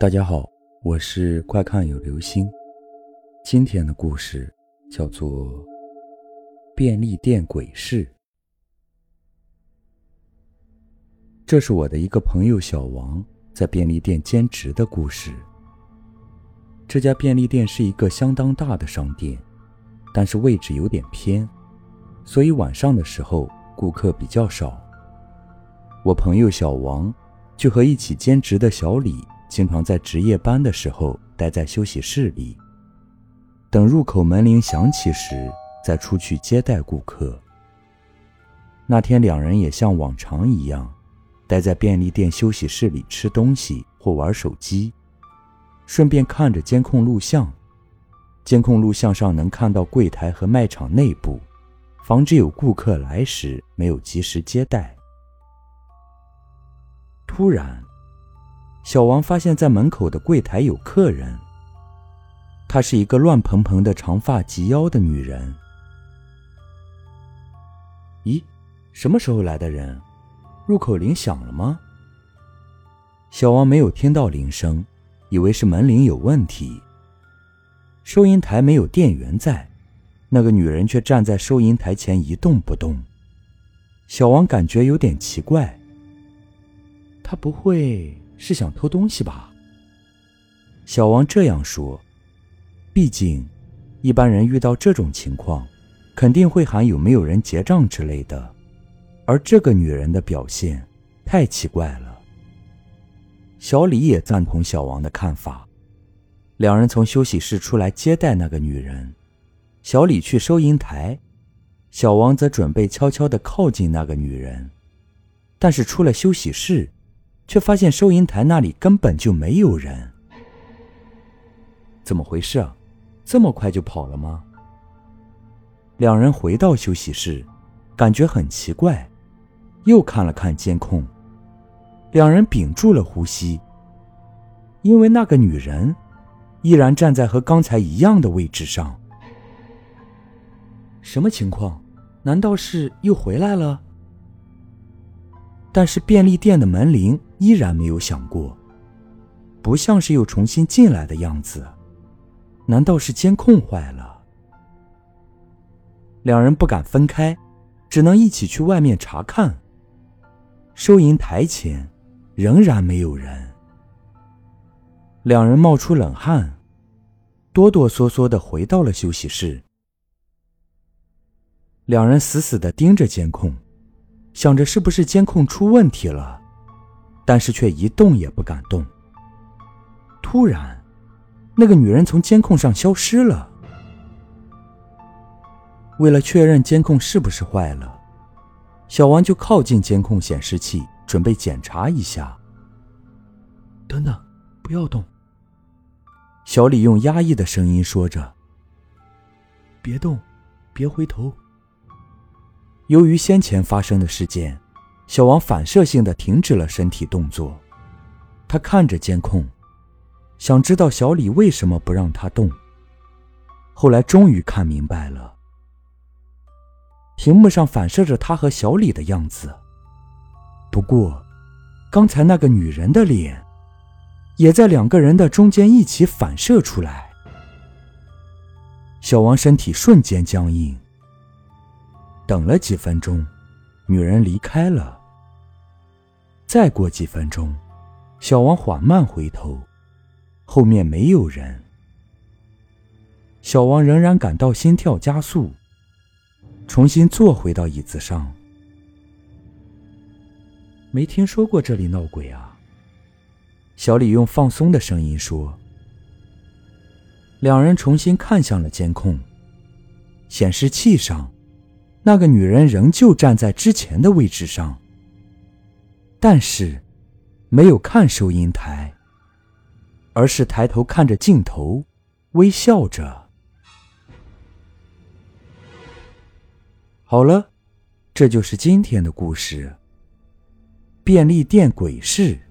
大家好，我是快看有流星。今天的故事叫做《便利店鬼事》。这是我的一个朋友小王在便利店兼职的故事。这家便利店是一个相当大的商店，但是位置有点偏，所以晚上的时候顾客比较少。我朋友小王就和一起兼职的小李。经常在值夜班的时候待在休息室里，等入口门铃响起时再出去接待顾客。那天两人也像往常一样，待在便利店休息室里吃东西或玩手机，顺便看着监控录像。监控录像上能看到柜台和卖场内部，防止有顾客来时没有及时接待。突然。小王发现，在门口的柜台有客人。她是一个乱蓬蓬的长发及腰的女人。咦，什么时候来的人？入口铃响了吗？小王没有听到铃声，以为是门铃有问题。收银台没有店员在，那个女人却站在收银台前一动不动。小王感觉有点奇怪。她不会……是想偷东西吧？小王这样说。毕竟，一般人遇到这种情况，肯定会喊有没有人结账之类的。而这个女人的表现太奇怪了。小李也赞同小王的看法。两人从休息室出来接待那个女人。小李去收银台，小王则准备悄悄地靠近那个女人。但是出了休息室。却发现收银台那里根本就没有人，怎么回事啊？这么快就跑了吗？两人回到休息室，感觉很奇怪，又看了看监控，两人屏住了呼吸，因为那个女人依然站在和刚才一样的位置上。什么情况？难道是又回来了？但是便利店的门铃依然没有想过，不像是又重新进来的样子。难道是监控坏了？两人不敢分开，只能一起去外面查看。收银台前仍然没有人。两人冒出冷汗，哆哆嗦嗦的回到了休息室。两人死死的盯着监控。想着是不是监控出问题了，但是却一动也不敢动。突然，那个女人从监控上消失了。为了确认监控是不是坏了，小王就靠近监控显示器，准备检查一下。等等，不要动！小李用压抑的声音说着：“别动，别回头。”由于先前发生的事件，小王反射性的停止了身体动作。他看着监控，想知道小李为什么不让他动。后来终于看明白了，屏幕上反射着他和小李的样子。不过，刚才那个女人的脸，也在两个人的中间一起反射出来。小王身体瞬间僵硬。等了几分钟，女人离开了。再过几分钟，小王缓慢回头，后面没有人。小王仍然感到心跳加速，重新坐回到椅子上。没听说过这里闹鬼啊！小李用放松的声音说。两人重新看向了监控，显示器上。那个女人仍旧站在之前的位置上，但是没有看收银台，而是抬头看着镜头，微笑着。好了，这就是今天的故事——便利店鬼市。